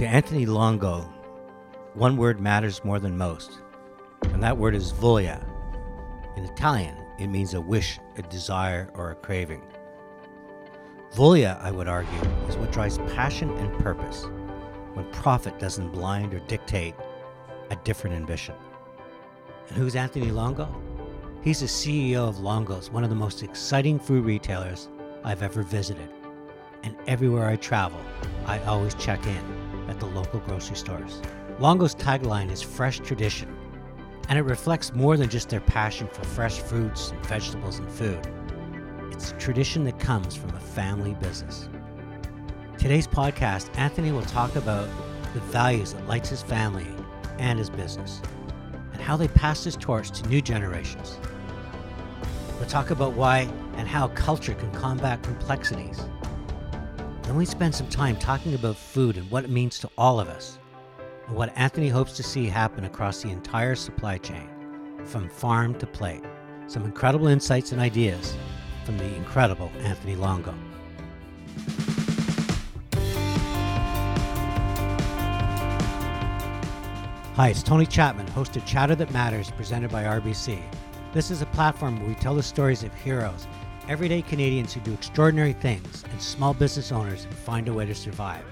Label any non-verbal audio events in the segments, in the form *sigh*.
To Anthony Longo, one word matters more than most, and that word is voglia. In Italian, it means a wish, a desire, or a craving. Voglia, I would argue, is what drives passion and purpose when profit doesn't blind or dictate a different ambition. And who's Anthony Longo? He's the CEO of Longo's, one of the most exciting food retailers I've ever visited. And everywhere I travel, I always check in the local grocery stores. Longo's tagline is fresh tradition, and it reflects more than just their passion for fresh fruits and vegetables and food. It's a tradition that comes from a family business. Today's podcast, Anthony will talk about the values that lights his family and his business, and how they pass his torch to new generations. We'll talk about why and how culture can combat complexities. Then we spend some time talking about food and what it means to all of us, and what Anthony hopes to see happen across the entire supply chain, from farm to plate. Some incredible insights and ideas from the incredible Anthony Longo. Hi, it's Tony Chapman, host of Chatter That Matters, presented by RBC. This is a platform where we tell the stories of heroes, everyday Canadians who do extraordinary things, and small business owners who find a way to survive.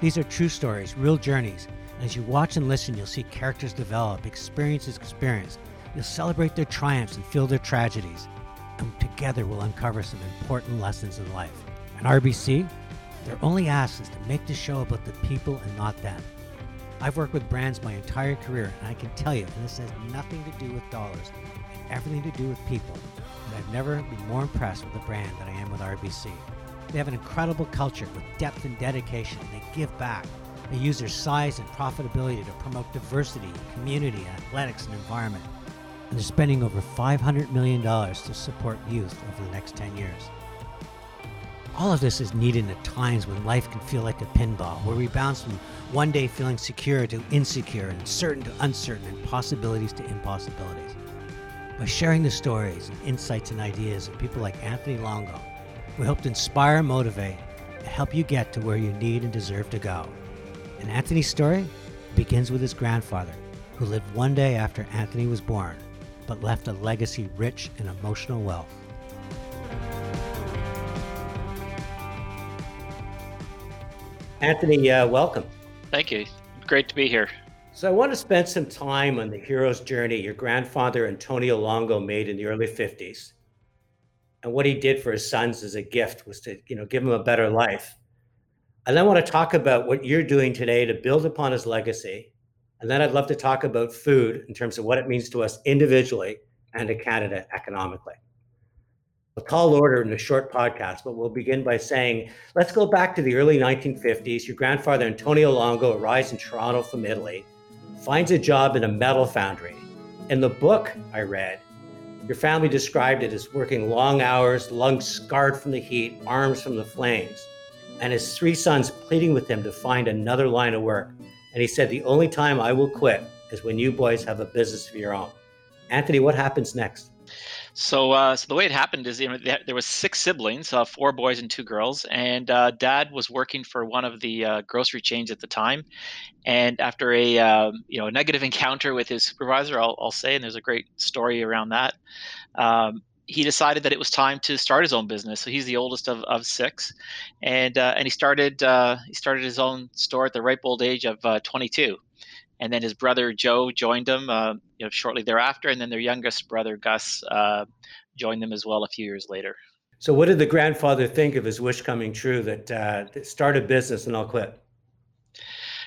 These are true stories, real journeys, as you watch and listen, you'll see characters develop, experiences experienced. You'll celebrate their triumphs and feel their tragedies, and together we'll uncover some important lessons in life. And RBC, their only ask is to make this show about the people and not them. I've worked with brands my entire career, and I can tell you, and this has nothing to do with dollars and everything to do with people, I've never been more impressed with a brand than I am with RBC. They have an incredible culture with depth and dedication. They give back. They use their size and profitability to promote diversity, community, athletics, and environment. And they're spending over $500 million to support youth over the next 10 years. All of this is needed at times when life can feel like a pinball, where we bounce from one day feeling secure to insecure and certain to uncertain and possibilities to impossibilities. By sharing the stories and insights and ideas of people like Anthony Longo, we hope to inspire motivate and help you get to where you need and deserve to go. And Anthony's story begins with his grandfather, who lived one day after Anthony was born, but left a legacy rich in emotional wealth. Anthony, uh, welcome. Thank you. Great to be here. So, I want to spend some time on the hero's journey your grandfather Antonio Longo made in the early 50s. And what he did for his sons as a gift was to, you know, give them a better life. And then I want to talk about what you're doing today to build upon his legacy. And then I'd love to talk about food in terms of what it means to us individually and to Canada economically a tall order in a short podcast, but we'll begin by saying, let's go back to the early 1950s. Your grandfather, Antonio Longo, arrives in Toronto from Italy, finds a job in a metal foundry. In the book I read, your family described it as working long hours, lungs scarred from the heat, arms from the flames, and his three sons pleading with him to find another line of work. And he said, The only time I will quit is when you boys have a business of your own. Anthony, what happens next? So, uh, so the way it happened is, you know, there was six siblings, uh, four boys and two girls, and uh, Dad was working for one of the uh, grocery chains at the time. And after a um, you know a negative *laughs* encounter with his supervisor, I'll, I'll say, and there's a great story around that. Um, he decided that it was time to start his own business. So he's the oldest of, of six, and uh, and he started uh, he started his own store at the ripe old age of 22 and then his brother Joe joined him, uh, you know, shortly thereafter, and then their youngest brother Gus uh, joined them as well a few years later. So, what did the grandfather think of his wish coming true that uh, start a business and I'll quit?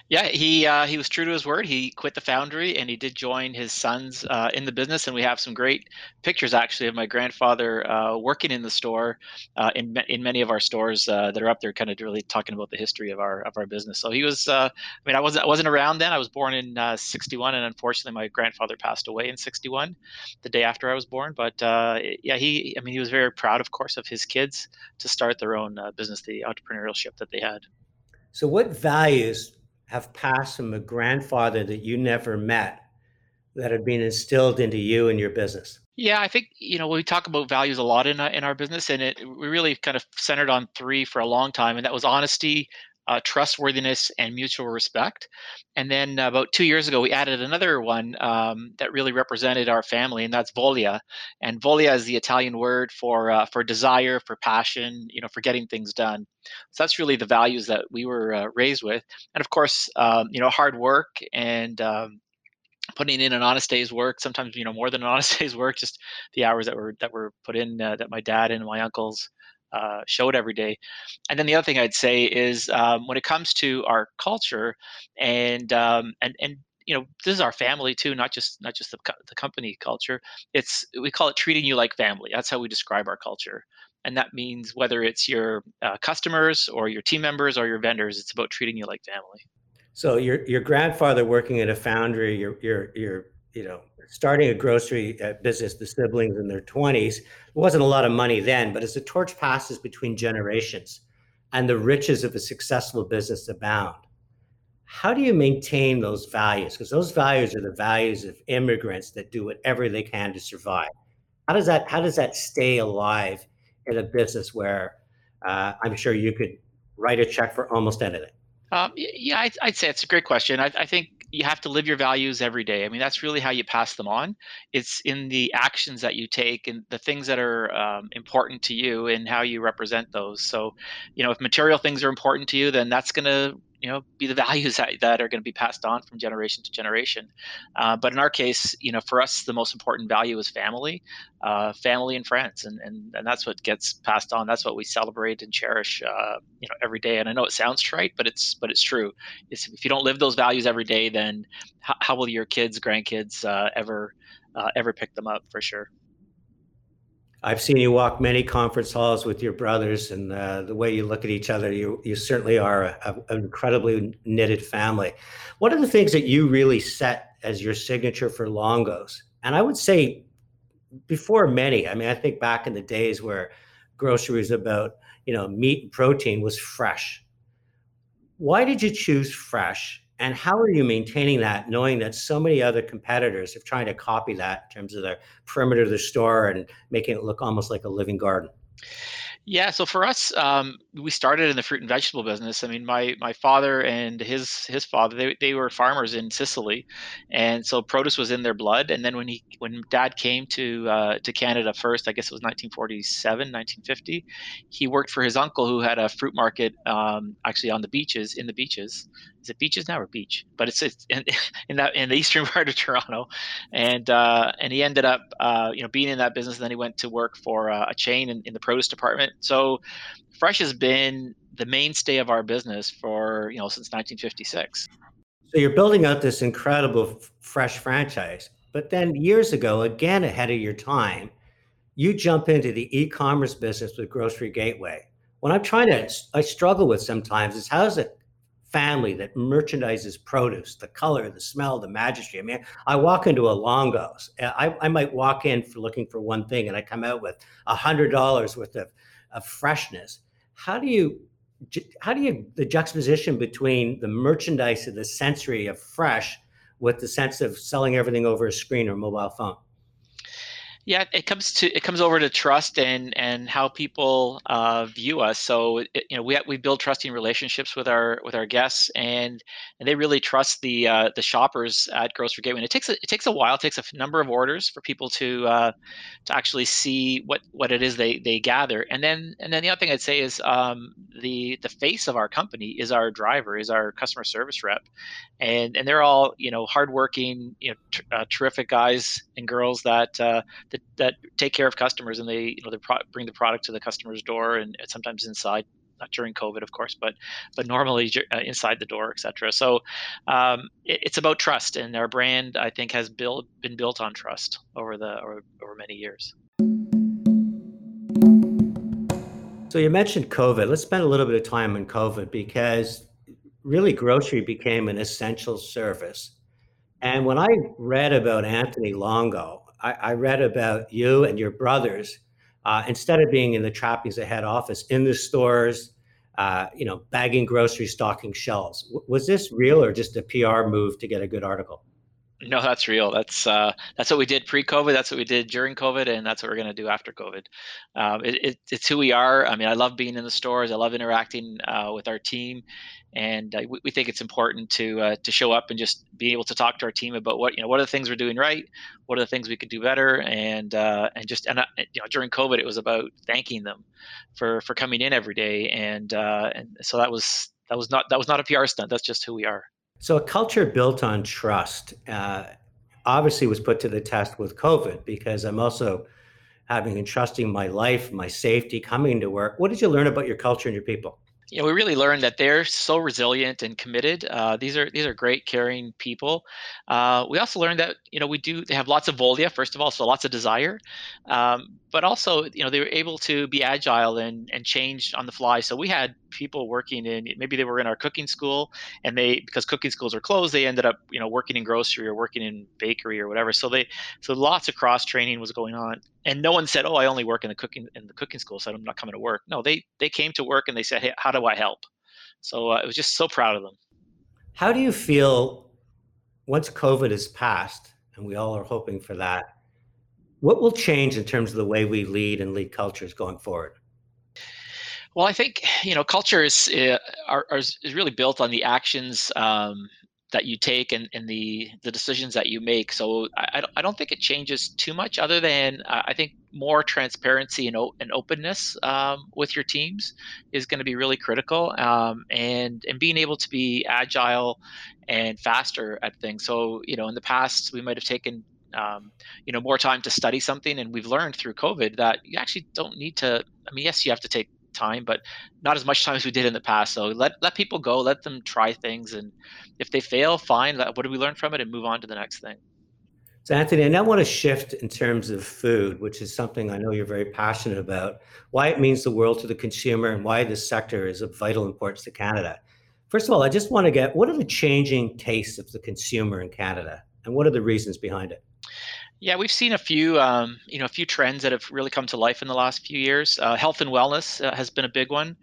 Yeah, he uh, he was true to his word. He quit the foundry and he did join his sons uh, in the business. And we have some great pictures actually of my grandfather uh, working in the store uh, in in many of our stores uh, that are up there, kind of really talking about the history of our of our business. So he was. Uh, I mean, I wasn't I wasn't around then. I was born in '61, and unfortunately, my grandfather passed away in '61, the day after I was born. But yeah, he. I mean, he was very proud, of course, of his kids to start their own business, the entrepreneurship that they had. So, what values have passed from a grandfather that you never met that have been instilled into you and your business? Yeah, I think you know we talk about values a lot in uh, in our business, and it we really kind of centered on three for a long time, and that was honesty, uh, trustworthiness, and mutual respect. And then about two years ago, we added another one um, that really represented our family, and that's Voglia. And Voglia is the Italian word for uh, for desire, for passion, you know, for getting things done. So that's really the values that we were uh, raised with, and of course, um, you know, hard work and um, putting in an honest day's work sometimes you know more than an honest *laughs* day's work just the hours that were that were put in uh, that my dad and my uncles uh, showed every day. And then the other thing i'd say is um, when it comes to our culture and um, and and you know this is our family too not just not just the, the company culture. It's we call it treating you like family. That's how we describe our culture. And that means whether it's your uh, customers or your team members or your vendors it's about treating you like family. So your your grandfather working at a foundry, your your your you know starting a grocery uh, business, the siblings in their twenties. It wasn't a lot of money then, but as the torch passes between generations, and the riches of a successful business abound, how do you maintain those values? Because those values are the values of immigrants that do whatever they can to survive. How does that how does that stay alive in a business where uh, I'm sure you could write a check for almost anything? Um, yeah, I'd, I'd, say it's a great question. I, I, think you have to live your values every day. I mean, that's really how you pass them on. It's in the actions that you take and the things that are um, important to you and how you represent those. So, you know, if material things are important to you, then that's going to you know be the values that, that are going to be passed on from generation to generation. Uh, but in our case you know for us the most important value is family uh, family and friends and, and and that's what gets passed on. That's what we celebrate and cherish uh, you know every day. And i know it sounds trite but it's but it's true. It's, if you don't live those values every day then how, how will your kids grandkids uh, ever uh, ever pick them up for sure I've seen you walk many conference halls with your brothers, and uh, the way you look at each other, you you certainly are a, a, an incredibly knitted family. What are the things that you really set as your signature for Longo's? And I would say, before many, I mean, I think back in the days where groceries about you know meat and protein was fresh. Why did you choose fresh? And how are you maintaining that, knowing that so many other competitors are trying to copy that in terms of the perimeter of the store and making it look almost like a living garden? Yeah, so for us, um, we started in the fruit and vegetable business. I mean, my my father and his his father they, they were farmers in Sicily, and so produce was in their blood. And then when he when Dad came to uh, to Canada first, I guess it was 1947, 1950, he worked for his uncle who had a fruit market um, actually on the beaches in the beaches. Is it beaches now or beach? But it's, it's in, *laughs* in that in the eastern *laughs* part of Toronto, and uh, and he ended up uh, you know being in that business. And then he went to work for uh, a chain in, in the produce department. So fresh has been the mainstay of our business for you know since 1956. So you're building out this incredible fresh franchise, but then years ago, again ahead of your time, you jump into the e-commerce business with Grocery Gateway. What I'm trying to, I struggle with sometimes is how is a family that merchandises produce, the color, the smell, the majesty. I mean, I walk into a Longo's, I, I might walk in for looking for one thing, and I come out with a hundred dollars worth of, of freshness. How do you how do you the juxtaposition between the merchandise of the sensory of fresh with the sense of selling everything over a screen or mobile phone yeah, it comes to it comes over to trust and and how people uh, view us. So it, you know we we build trusting relationships with our with our guests, and and they really trust the uh, the shoppers at Grocery Gateway. And it takes a, it takes a while, it takes a number of orders for people to uh, to actually see what what it is they they gather. And then and then the other thing I'd say is um, the the face of our company is our driver, is our customer service rep, and and they're all you know hardworking, you know, tr- uh, terrific guys and girls that uh, that that, take care of customers and they you know they pro- bring the product to the customer's door and sometimes inside not during COVID, of course, but but normally uh, inside the door, etc. So um, it, it's about trust, and our brand, I think, has built been built on trust over the over, over many years. So you mentioned COVID. Let's spend a little bit of time on COVID because really grocery became an essential service. And when I read about Anthony Longo, I, I read about you and your brothers. Uh, instead of being in the trappings of head office, in the stores, uh, you know, bagging groceries, stocking shelves. W- was this real or just a PR move to get a good article? No, that's real. That's uh, that's what we did pre-COVID. That's what we did during COVID, and that's what we're going to do after COVID. Um, it, it, it's who we are. I mean, I love being in the stores. I love interacting uh, with our team, and uh, we, we, think it's important to uh, to show up and just be able to talk to our team about what you know what are the things we're doing right, what are the things we could do better, and uh, and just and uh, you know during COVID it was about thanking them for for coming in every day, and and so that was that was not that was not a PR stunt. That's just who we are. So a culture built on trust uh, obviously was put to the test with COVID because I'm also having and trusting my life, my safety, coming to work. What did you learn about your culture and your people? know, we really learned that they're so resilient and committed. Uh, these are these are great, caring people. Uh, we also learned that you know we do they have lots of voglia first of all, so lots of desire, um, but also you know they were able to be agile and and change on the fly. So we had people working in maybe they were in our cooking school and they because cooking schools are closed, they ended up you know working in grocery or working in bakery or whatever. So they so lots of cross training was going on and no one said, "Oh, I only work in the cooking in the cooking school, so I'm not coming to work." No, they they came to work and they said, "Hey, how do I help?" So uh, I was just so proud of them. How do you feel once COVID is passed, and we all are hoping for that? What will change in terms of the way we lead and lead cultures going forward? Well, I think you know culture is uh, are, is really built on the actions um, that you take and, and the the decisions that you make. So I, I don't think it changes too much, other than uh, I think more transparency and, and openness um, with your teams is going to be really critical, um, and and being able to be agile and faster at things. So you know, in the past we might have taken um, you know more time to study something, and we've learned through COVID that you actually don't need to. I mean, yes, you have to take time, but not as much time as we did in the past. So let let people go, let them try things, and if they fail, fine. What do we learn from it, and move on to the next thing. So Anthony, I now want to shift in terms of food, which is something I know you're very passionate about. Why it means the world to the consumer, and why this sector is of vital importance to Canada. First of all, I just want to get what are the changing tastes of the consumer in Canada, and what are the reasons behind it? Yeah, we've seen a few, um, you know, a few trends that have really come to life in the last few years. Uh, health and wellness uh, has been a big one.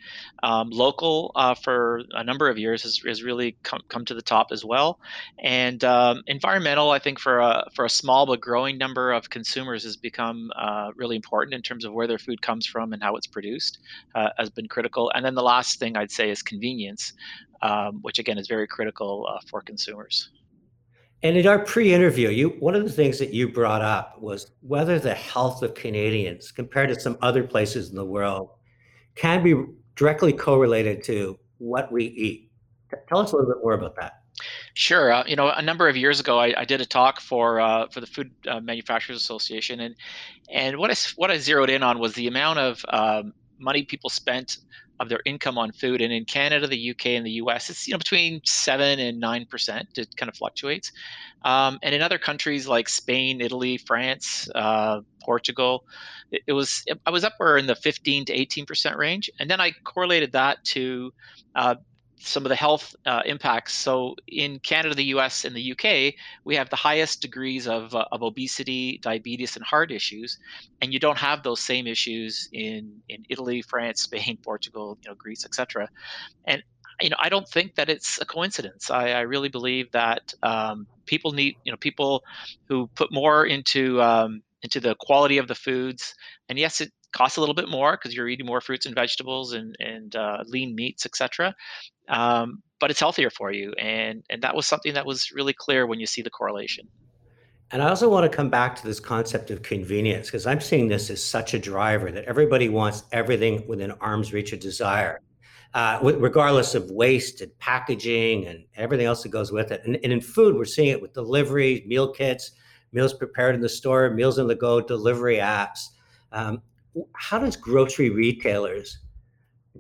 Um, local uh, for a number of years has, has really come, come to the top as well. And um, environmental, I think, for a for a small but growing number of consumers, has become uh, really important in terms of where their food comes from and how it's produced, uh, has been critical. And then the last thing I'd say is convenience, um, which again is very critical uh, for consumers. And in our pre-interview, you one of the things that you brought up was whether the health of Canadians compared to some other places in the world can be directly correlated to what we eat. Tell us a little bit more about that. Sure. Uh, you know, a number of years ago, I, I did a talk for uh, for the Food uh, Manufacturers Association, and and what I what I zeroed in on was the amount of um, money people spent of their income on food. And in Canada, the UK, and the US, it's you know between seven and nine percent. It kind of fluctuates. Um, and in other countries like Spain, Italy, France, uh, Portugal, it, it, was I was up upward in the 15 to 18 percent range. And then I correlated that to uh, some of the health uh, impacts. So in Canada, the US, and the UK, we have the highest degrees of, uh, of obesity, diabetes, and heart issues, and you don't have those same issues in in Italy, France, *laughs* Spain, Portugal, you know, Greece, etc. And you know, I don't think that it's a coincidence. I, I really believe that um, people need, you know, people who put more into um, into the quality of the foods. And yes, it costs a little bit more because you're eating more fruits and vegetables and and uh, lean meats, etc um, but it's healthier for you. And and that was something that was really clear when you see the correlation. And I also want to come back to this concept of convenience because I'm seeing this as such a driver that everybody wants everything within arm's reach of desire, uh, regardless of waste and packaging and everything else that goes with it. And, and in food, we're seeing it with delivery, meal kits, meals prepared in the store, meals on the go, delivery apps. Um, how does grocery retailers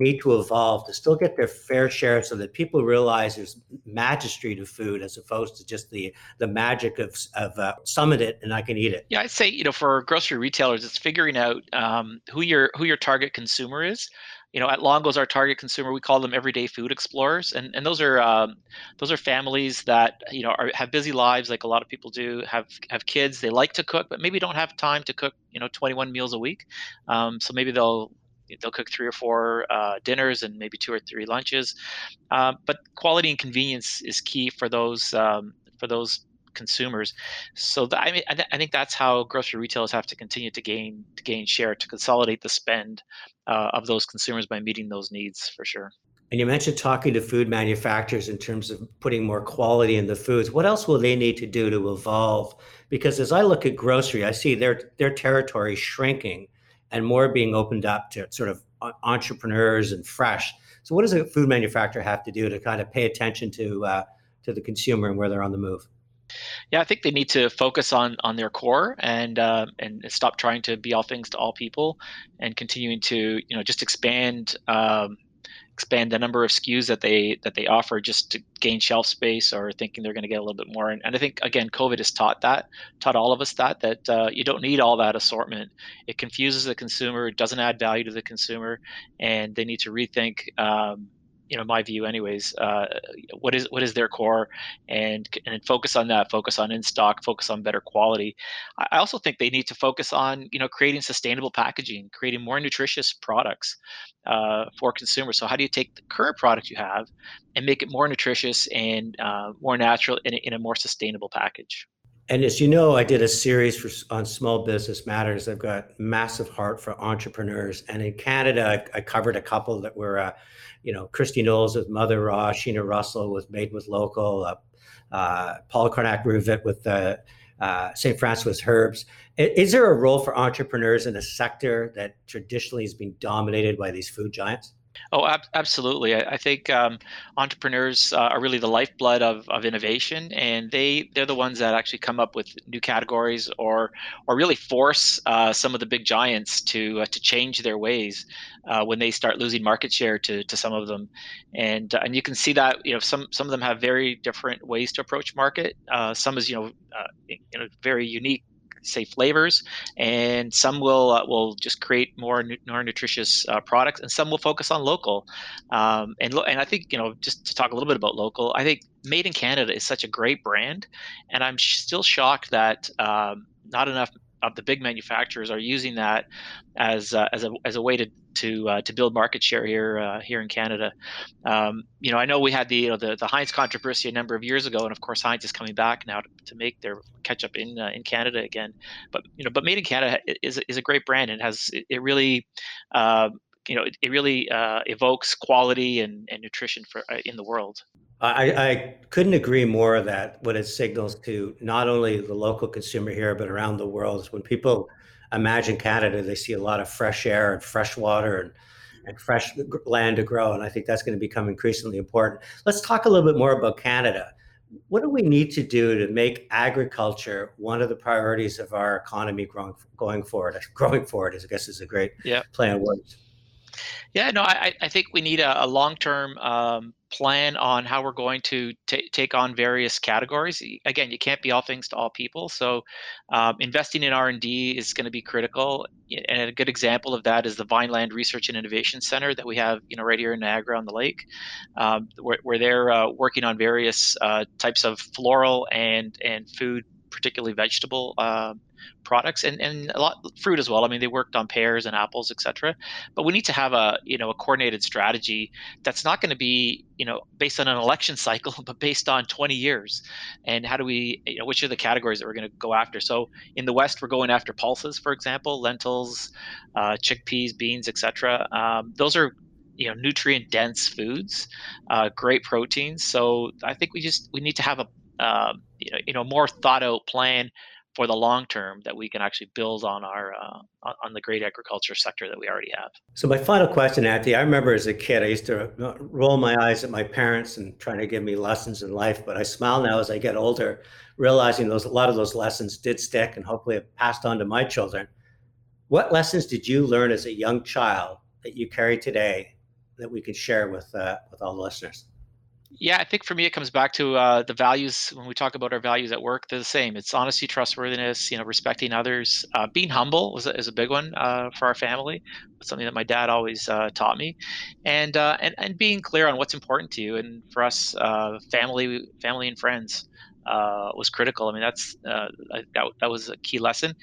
need to evolve to still get their fair share so that people realize there's magistry to food as opposed to just the the magic of, of uh, summit it and I can eat it. Yeah, I'd say, you know, for grocery retailers, it's figuring out um, who your who your target consumer is. You know, at Longo's, our target consumer, we call them everyday food explorers, and and those are um, those are families that you know are, have busy lives, like a lot of people do. Have have kids, they like to cook, but maybe don't have time to cook, you know, 21 meals a week. Um, so maybe they'll they'll cook three or four uh, dinners and maybe two or three lunches. Uh, but quality and convenience is key for those um, for those consumers. So I mean, I, th- I, think that's how grocery retailers have to continue to gain to gain share to consolidate the spend uh, of those consumers by meeting those needs for sure. And you mentioned talking to food manufacturers in terms of putting more quality in the foods. What else will they need to do to evolve? Because as I look at grocery, I see their their territory shrinking and more being opened up to sort of entrepreneurs and fresh. So, what does a food manufacturer have to do to kind of pay attention to uh, to the consumer and where they're on the move? Yeah, I think they need to focus on on their core and uh, and stop trying to be all things to all people, and continuing to you know just expand um, expand the number of SKUs that they that they offer just to gain shelf space or thinking they're going to get a little bit more. And, and I think again, COVID has taught that, taught all of us that that uh, you don't need all that assortment. It confuses the consumer. It doesn't add value to the consumer, and they need to rethink. Um, you know my view anyways uh, what is what is their core and and focus on that focus on in stock focus on better quality. I also think they need to focus on you know creating sustainable packaging creating more nutritious products uh, for consumers. So how do you take the current product you have and make it more nutritious and uh, more natural in a, in a more sustainable package? And as you know, I did a series for, on small business matters. I've got massive heart for entrepreneurs, and in Canada, I, I covered a couple that were uh, you know, Christy Knowles with Mother Raw, Sheena Russell with Made with Local, uh, uh, Paul Cornac Ruvit with uh St. Francis Herbs. Is there a role for entrepreneurs in a sector that traditionally has been dominated by these food giants? Oh, ab- absolutely. I, I think um, entrepreneurs uh, are really the lifeblood of, of innovation, and they they're the ones that actually come up with new categories or or really force uh, some of the big giants to uh, to change their ways uh, when they start losing market share to, to some of them, and uh, and you can see that you know some some of them have very different ways to approach market. Uh, some is you know you know very unique say flavors, and some will uh, will just create more more nutritious uh, products, and some will focus on local. Um, and lo- and I think you know just to talk a little bit about local, I think Made in Canada is such a great brand, and I'm sh- still shocked that um, not enough of the big manufacturers are using that as uh, as a as a way to to uh, to build market share here uh, here in Canada. Um, you know, I know we had the you know the, the Heinz controversy a number of years ago, and of course Heinz is coming back now to, to make their ketchup in uh, in Canada again. But you know, but Made in Canada is is a great brand and has it, it really. Um, you know, it, it really uh, evokes quality and, and nutrition for uh, in the world. I, I, couldn't agree more that what it signals to not only the local consumer here, but around the world is when people imagine Canada, they see a lot of fresh air and fresh water and, and fresh land to grow. And I think that's going to become increasingly important. Let's talk a little bit more about Canada. What do we need to do to make agriculture one of the priorities of our economy growing, going forward? *laughs* Growing forward, is, I guess, is a great yeah. play on words. Yeah, no, I, I think we need a, a long term um, plan on how we're going to t- take on various categories. Again, you can't be all things to all people, so um, investing in R and D is going to be critical. And a good example of that is the Vineland Research and Innovation Center that we have, you know, right here in Niagara on the lake, um, where, where, they're uh, working on various uh, types of floral and and food particularly vegetable uh, products and, and a lot fruit as well. I mean, they worked on pears and apples, etc. But we need to have a you know a coordinated strategy that's not going to be you know based on an election *laughs* cycle, but based on 20 years. And how do we you know which are the categories that we're going to go after? So in the West, we're going after pulses, for example, lentils, uh, chickpeas, beans, etc. Um, those are you know nutrient dense foods uh, great proteins so i think we just we need to have a uh, you know, you know, more thought out plan for the long term that we can actually build on our uh, on the great agriculture sector that we already have. So my final question, Anthony, I remember as a kid, I used to uh, roll my eyes at my parents and trying to give me lessons in life, but I smile now as I get older, realizing those a lot of those lessons did stick and hopefully have passed on to my children. What lessons did you learn as a young child that you carry today that we could share with uh, with all the listeners? Yeah, I think for me it comes back to uh, the values. When we talk about our values at work, they're the same. It's honesty, trustworthiness, you know, respecting others. Uh, being humble was is a big one uh, for our family. It's something that my dad always uh, taught me, and uh, and and being clear on what's important to you. And for us, uh, family, family and friends. Uh, was critical. I mean, that's uh, that, that was a key lesson.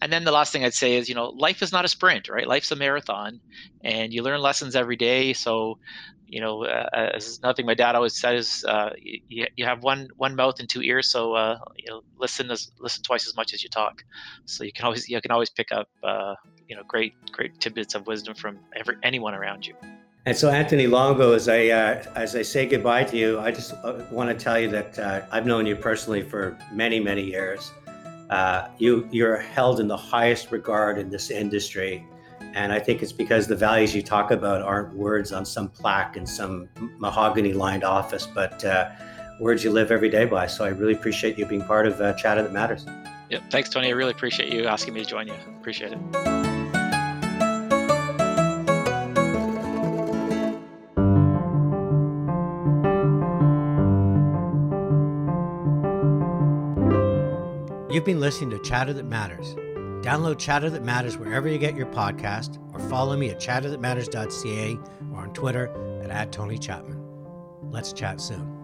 And then the last thing I'd say is, you know, life is not a sprint, right? Life's a marathon, and you learn lessons every day. So, you know, uh, as nothing my dad always says, uh, you, you have one one mouth and two ears, so uh, you know, listen as listen twice as much as you talk. So you can always you can always pick up, uh, you know, great great tidbits of wisdom from every anyone around you. And so, Anthony Longo, as I uh, as I say goodbye to you, I just uh, want to tell you that uh, I've known you personally for many many years. Uh, you you're held in the highest regard in this industry, and I think it's because the values you talk about aren't words on some plaque in some mahogany lined office, but uh, words you live every day by. So I really appreciate you being part of uh, Chatter That Matters. Yep. Thanks, Tony. I really appreciate you asking me to join you. Appreciate it. You've been listening to Chatter That Matters. Download Chatter That Matters wherever you get your podcast, or follow me at chatterthatmatters.ca or on Twitter at, at Tony Chapman. Let's chat soon.